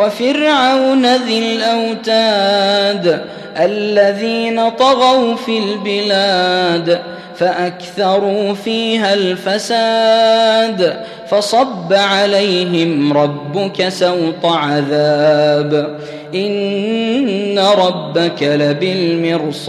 وفرعون ذي الأوتاد الذين طغوا في البلاد فأكثروا فيها الفساد فصب عليهم ربك سوط عذاب إن ربك لبالمرصاد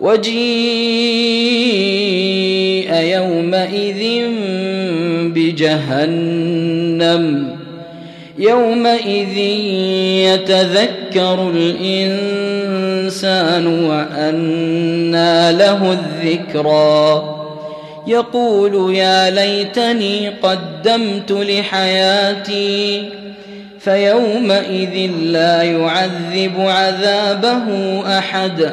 وجيء يومئذ بجهنم. يومئذ يتذكر الإنسان وأنى له الذكرى. يقول يا ليتني قدمت لحياتي فيومئذ لا يعذب عذابه أحد.